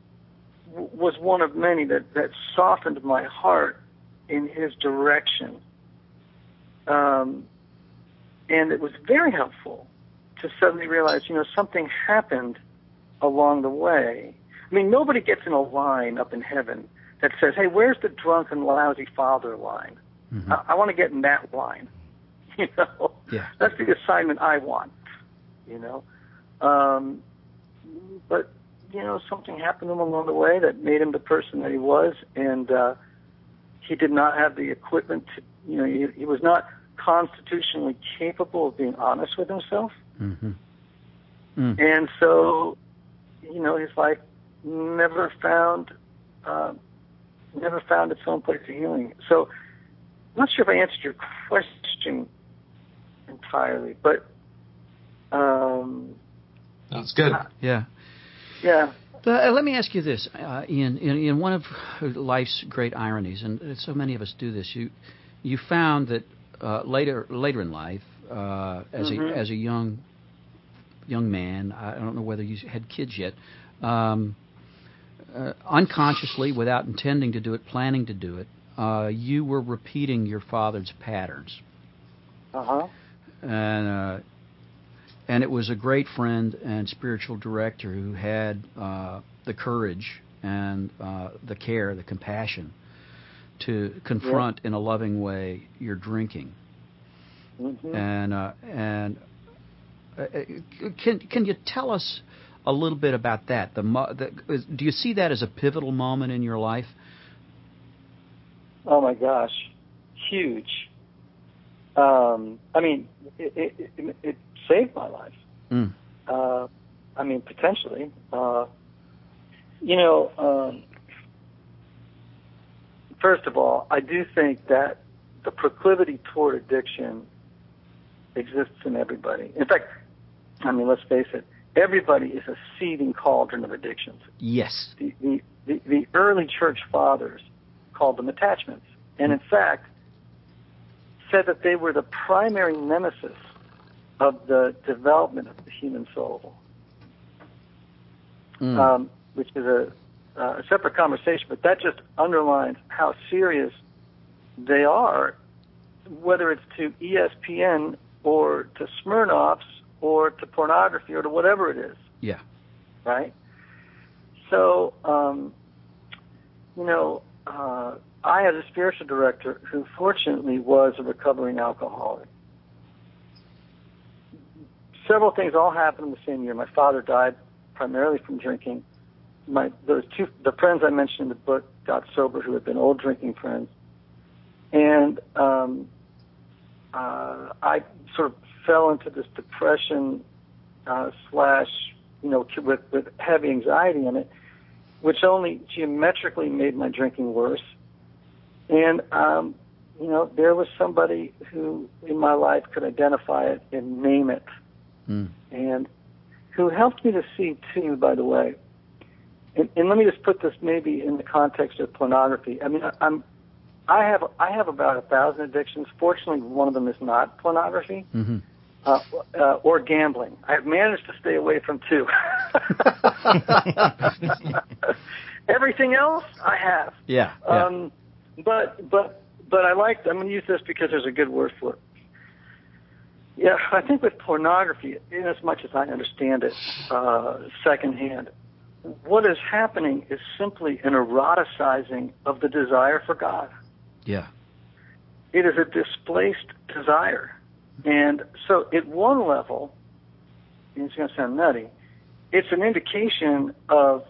w- was one of many that, that softened my heart in his direction. Um, and it was very helpful to suddenly realize, you know, something happened along the way. I mean, nobody gets in a line up in heaven that says, hey, where's the drunken, lousy father line? Mhm. I, I want to get in that line. You know, Yeah. that's the assignment I want. You know, um, but you know, something happened to him along the way that made him the person that he was, and uh, he did not have the equipment to. You know, he, he was not constitutionally capable of being honest with himself, Mhm. Mm. and so, you know, his life never found. Uh, never found its own place of healing. So, I'm not sure if I answered your question entirely, but um, That's good. Yeah. yeah, Uh, let me ask you this, uh, Ian. In, in one of life's great ironies, and so many of us do this, you you found that uh, later later in life, uh, as Mhm. a as a young young man, I don't know whether you had kids yet, um, uh, unconsciously, without intending to do it, planning to do it, uh, you were repeating your father's patterns, uh huh, and uh, and it was a great friend and spiritual director who had uh, the courage and uh, the care, the compassion to confront in a loving way your drinking. hmm And uh, and uh, uh, can can you tell us a little bit about that? The, the do you see that as a pivotal moment in your life? Oh my gosh, huge. Um, I mean, it, it, it, it saved my life. Mm. Uh, I mean, potentially. Uh, you know, um, first of all, I do think that the proclivity toward addiction exists in everybody. In fact, I mean, let's face it, everybody is a seething cauldron of addictions. Yes. The, the, the, the early church fathers called them attachments, and in fact, said that they were the primary nemesis of the development of the human soul Mm. um, which is a, uh, a separate conversation, but that just underlines how serious they are, whether it's to ESPN or to Smirnoffs or to pornography or to whatever it is, yeah. right? So, um, you know, uh, I had a spiritual director who fortunately was a recovering alcoholic. Several things all happened in the same year. My father died primarily from drinking. My those two the friends I mentioned in the book got sober who had been old drinking friends, and um, uh, I sort of fell into this depression uh, slash you know with with heavy anxiety in it, which only geometrically made my drinking worse. And um, you know there was somebody who in my life could identify it and name it Mm. and who helped me to see too, by the way. And, and let me just put this maybe in the context of pornography. I mean, I, I'm, I have I have about a thousand addictions. Fortunately, one of them is not pornography hmm uh, uh, or gambling. I've managed to stay away from two. Everything else, I have. Yeah. yeah. Um, but but but I like. I'm going to use this because there's a good word for it. Yeah, I think with pornography, in as much as I understand it uh, secondhand, what is happening is simply an eroticizing of the desire for God. Yeah. It is a displaced desire. And so, at one level, and it's going to sound nutty, it's an indication of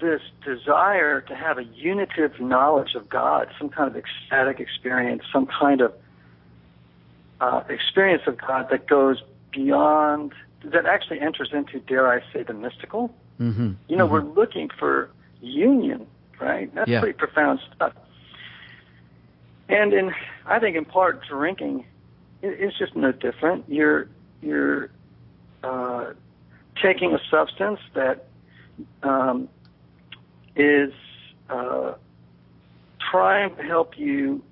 this desire to have a unitive knowledge of God, some kind of ecstatic experience, some kind of uh, experience of God that goes beyond, that actually enters into, dare I say, the mystical. Mm-hmm. You know, Mhm. we're looking for union, right? That's Yeah. pretty profound stuff. And in, I think in part, drinking i- is just no different. You're you're uh, taking a substance that um, is uh, trying to help you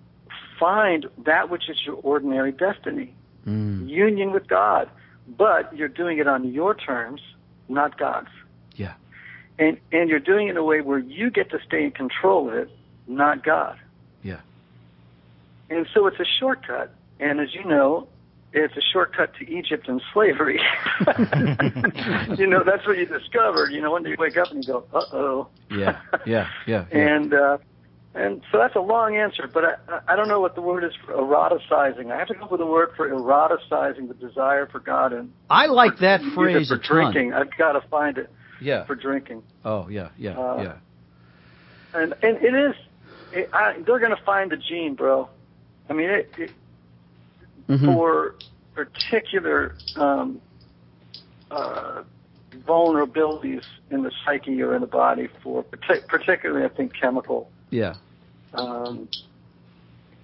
find that which is your ordinary destiny, Mm. union with God, but you're doing it on your terms, not God's. Yeah. And and you're doing it in a way where you get to stay in control of it, not God. Yeah. And so it's a shortcut. And as you know, it's a shortcut to Egypt and slavery. you know, that's what you discovered. You know, when you wake up and you go, uh oh. Yeah. Yeah. Yeah. yeah. And uh, and so that's a long answer, but I I don't know what the word is for eroticizing. I have to come up with a word for eroticizing the desire for God and I like that use phrase for a ton. drinking. I've got to find it Yeah. for drinking. Oh, yeah. Yeah. Uh, yeah. And and it is, it, I, they're going to find the gene, bro. I mean, it, it, Mhm. for particular um, uh, vulnerabilities in the psyche or in the body, for partic- particularly, I think, chemical Yeah. um,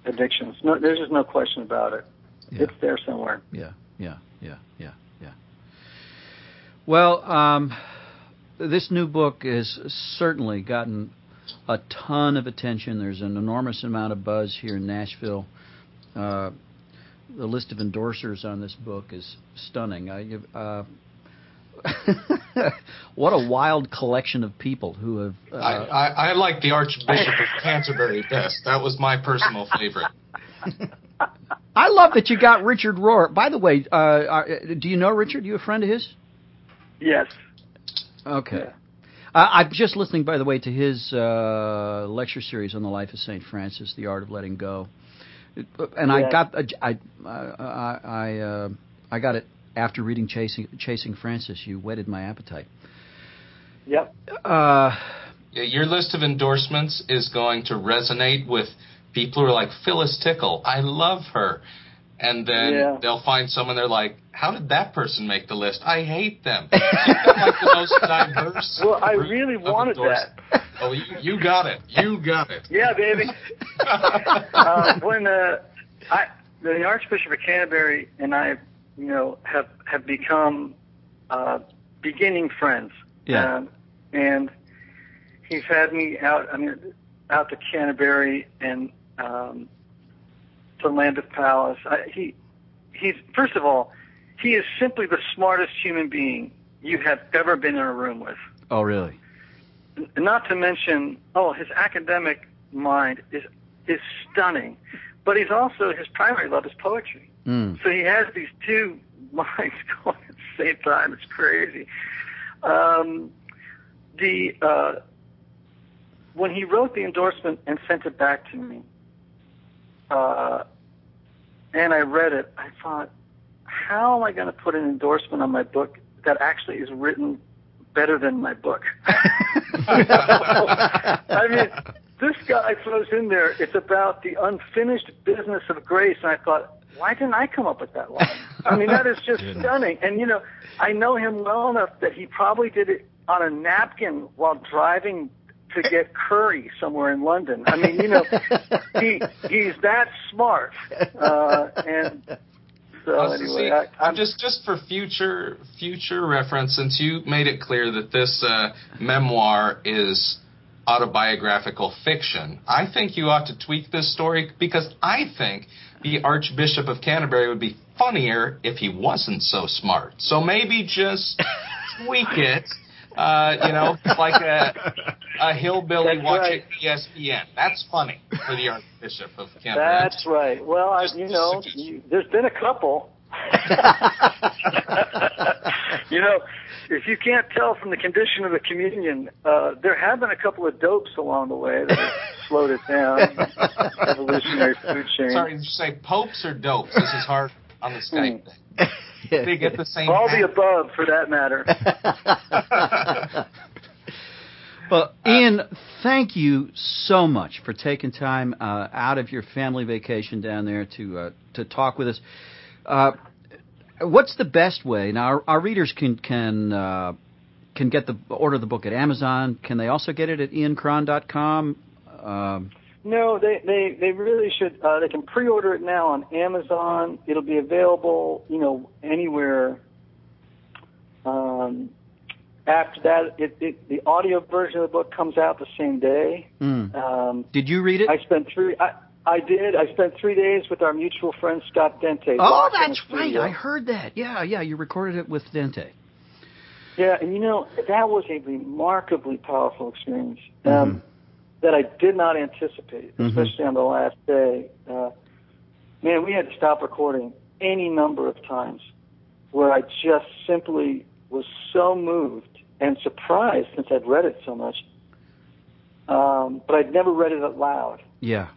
addictions. No, there's just no question about it. Yeah. It's there somewhere. Yeah, yeah, yeah, yeah, yeah. Well, um, this new book has certainly gotten a ton of attention. There's an enormous amount of buzz here in Nashville. Uh, the list of endorsers on this book is stunning. I, uh, what a wild collection of people who have. Uh, I, I, I like the Archbishop of Canterbury best. That was my personal favorite. I love that you got Richard Rohr. By the way, uh, uh, do you know Richard? You a friend of his? Yes. Okay. Yeah. Uh, I'm just listening, by the way, to his uh, lecture series on the life of Saint Francis, "The Art of Letting Go," and I got I I I, I, uh, I got it after reading Chasing Chasing Francis. You whetted my appetite. Yep. Uh, Yeah, your list of endorsements is going to resonate with people who are like Phyllis Tickle. I love her. And then Yeah. they'll find someone they're like, how did that person make the list? I hate them. Give like the most diverse. Well, I really wanted that. Oh, you, you got it. You got it. Yeah, baby. uh, when uh, I, the Archbishop of Canterbury and I, you know, have have become uh, beginning friends. Yeah. Um, and he's had me out. I mean, out to Canterbury and um, to Lambeth Palace. I, he he's first of all, he is simply the smartest human being you have ever been in a room with oh, really? Not to mention, oh, his academic mind is is stunning, but he's also his primary love is poetry. Mm. So he has these two minds going at the same time. It's crazy. Um, the uh, when he wrote the endorsement and sent it back to me, uh, and I read it, I thought, how am I going to put an endorsement on my book that actually is written better than my book? I mean, this guy throws in there, it's about the unfinished business of grace. And I thought, why didn't I come up with that line? I mean, that is just stunning. And, you know, I know him well enough that he probably did it on a napkin while driving to get curry somewhere in London. I mean, you know, he he's that smart. Uh, and so anyway, see, I, I'm just just for future future reference, since you made it clear that this uh, memoir is autobiographical fiction, I think you ought to tweak this story because I think the Archbishop of Canterbury would be funnier if he wasn't so smart. So maybe just tweak it Uh, you know, like a a hillbilly That's watching ESPN. That's funny for the Archbishop of Canterbury. That's right. Well, I, you know, you, there's been a couple. you know, if you can't tell from the condition of the communion, uh, there have been a couple of dopes along the way that have slowed it down. Evolutionary food chain. Sorry, did you say popes or dopes? This is hard on the Skype thing. They get the same. All the above, for that matter. Well, Ian, thank you so much for taking time uh, out of your family vacation down there to uh, to talk with us. Uh, what's the best way? Now, our, our readers can can uh, can get the order the book at Amazon. Can they also get it at iancron.com? Um, No, they they they really should. Uh, they can pre-order it now on Amazon. It'll be available, you know, anywhere. Um, after that, it, it the audio version of the book comes out the same day. mm. Um, Did you read it? I spent three. I, I did. I spent three days with our mutual friend Scott Dente. oh, that's right. I heard that. Yeah, yeah. You recorded it with Dente. Yeah, and you know that was a remarkably powerful experience um, Mhm. That I did not anticipate, Mhm. especially on the last day. Uh, man, we had to stop recording any number of times where I just simply was so moved and surprised since I'd read it so much. Um, but I'd never read it out loud. Yeah.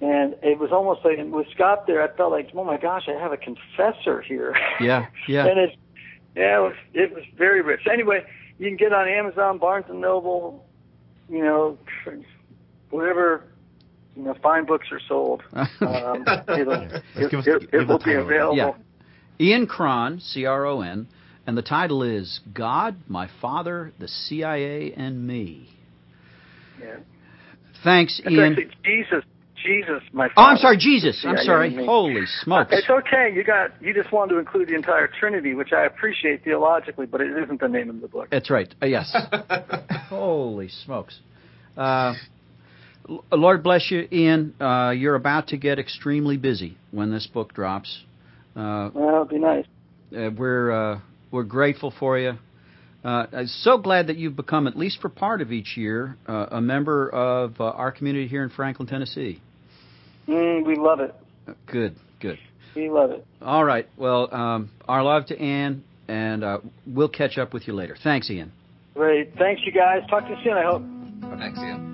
And it was almost like, with Scott there, I felt like, oh my gosh, I have a confessor here. Yeah. Yeah. and it's yeah, it was it was very rich. Anyway, you can get it on Amazon, Barnes and Noble, you know, wherever you know fine books are sold. Um, it'll, it, us- it, it will be available. Yeah. Ian Cron, C R O N, and the title is God, My Father, the CIA, and Me. Yeah. Thanks, It's Ian. actually Jesus, Jesus, my. Father, Oh, I'm sorry, Jesus. I'm CIA sorry. and. Holy smokes. It's okay. You got you just wanted to include the entire Trinity, which I appreciate theologically, but it isn't the name of the book. That's right. Uh, yes. Holy smokes. Uh, L- Lord bless you, Ian. Uh, you're about to get extremely busy when this book drops. Uh, Well, it'd be nice. uh, we're uh, we're grateful for you. Uh, I'm so glad that you've become, at least for part of each year, uh, a member of uh, our community here in Franklin, Tennessee. Mm, we love it. Good, good. We love it. All right. Well, um, our love to Ann, and uh, we'll catch up with you later. Thanks, Ian. Great. Thanks, you guys. Talk to you soon. I hope. Thanks, Ian.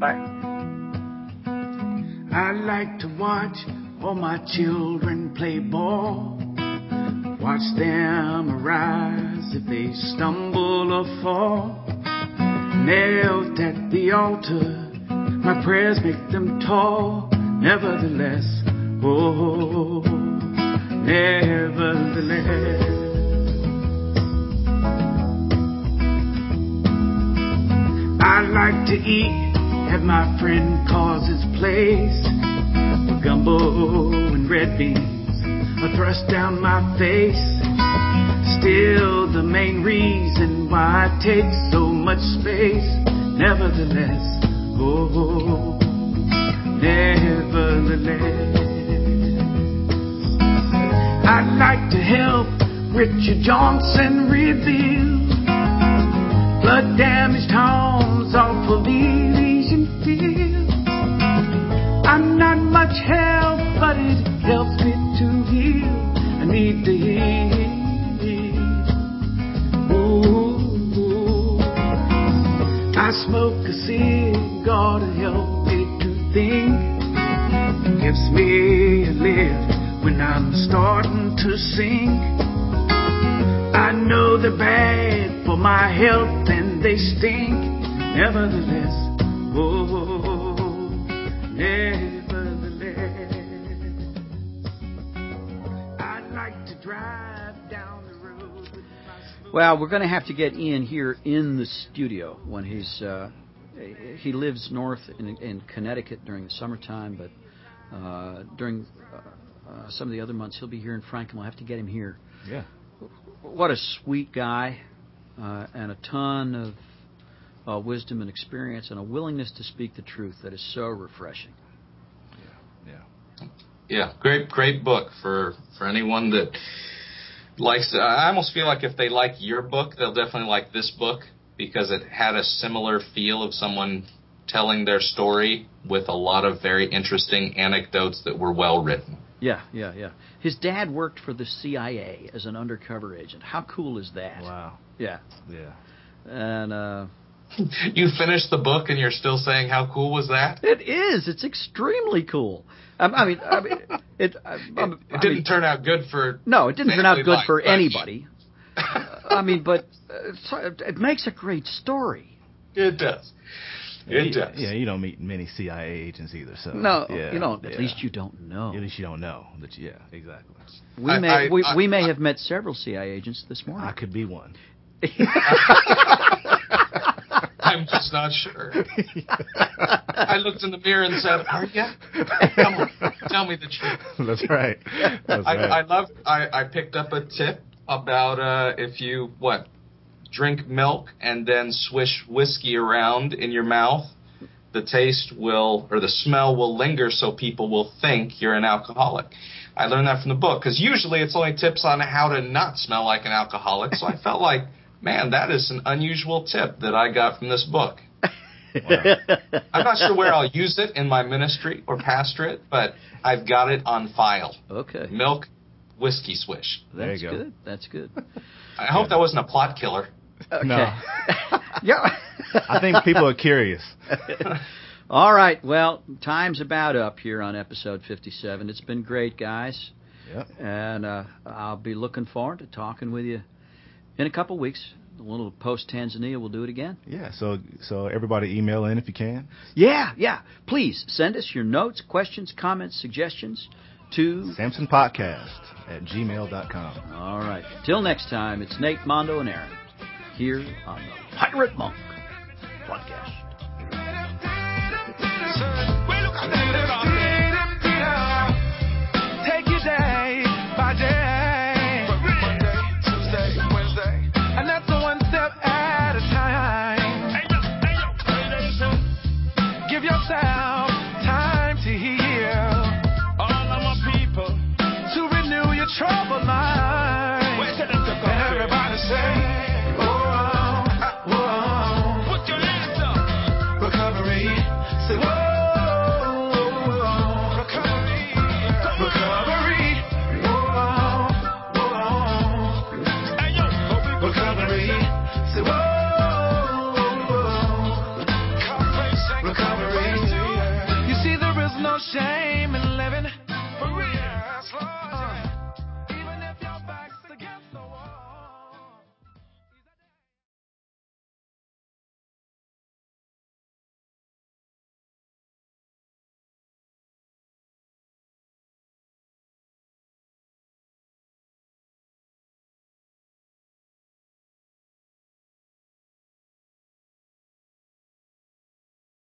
Bye. I like to watch all my children play ball. Watch them arise if they stumble or fall. Nailed at the altar, my prayers make them tall. Nevertheless, oh, nevertheless. I like to eat at my friend Cause's place. Gumbo and red beans I thrust down my face. Still the main reason why I take so much space. Nevertheless, oh, nevertheless. I'd like to help Richard Johnson rebuild blood damaged homes off of Elysian I'm starting to sink. I know they're bad for my health and they stink. Nevertheless, oh, nevertheless, I'd like to drive down the road. Well, we're going to have to get Ian here in the studio when he's. Uh, he lives north in, in Connecticut during the summertime, but uh, during uh, uh, some of the other months he'll be here in Franklin. We'll have to get him here. Yeah. What a sweet guy, uh, and a ton of uh, wisdom and experience, and a willingness to speak the truth that is so refreshing. Yeah. Yeah, great, great book for for anyone that likes. I almost feel like if they like your book, they'll definitely like this book because it had a similar feel of someone telling their story with a lot of very interesting anecdotes that were well written. Yeah, yeah, yeah. His dad worked for the CIA as an undercover agent. How cool is that? Wow. Yeah. Yeah. And uh You finished the book and you're still saying how cool was that? it is. It's extremely cool. I, I mean, I mean, it. I, It, it didn't turn out good for. No, it didn't turn out good for much. anybody. I mean, but uh, so- it makes a great story. It does. Yeah, It you, does. Yeah, you don't meet many CIA agents either. So No, yeah, you don't. At yeah. least you don't know. At least you don't know. That yeah, exactly. We I- may I- we, I- we may I- have met several CIA agents this morning. I could be one. I'm just not sure. I looked in the mirror and said, "Are you? Come on, tell me the truth." That's right. That's I, right. I love. I, I picked up a tip about uh, if you what drink milk and then swish whiskey around in your mouth, the taste will or the smell will linger, so people will think you're an alcoholic. I learned that from the book because usually it's only tips on how to not smell like an alcoholic. So I felt like, man, that is an unusual tip that I got from this book. I'm not sure where I'll use it in my ministry or pastorate, but I've got it on file. okay, Milk, whiskey swish. There that's you go. good. That's good. I hope that wasn't a plot killer. Okay. No. yeah. I think people are curious. All right. Well, time's about up here on episode 57. It's been great, guys. Yep. And uh, I'll be looking forward to talking with you in a couple weeks. A little post Tanzania, we'll do it again. Yeah. So so everybody email in if you can. Yeah, yeah. Please send us your notes, questions, comments, suggestions to. Samson Podcast at gmail.com. All right. Till next time, it's Nate, Mondo, and Aaron here on the Pirate Monk podcast.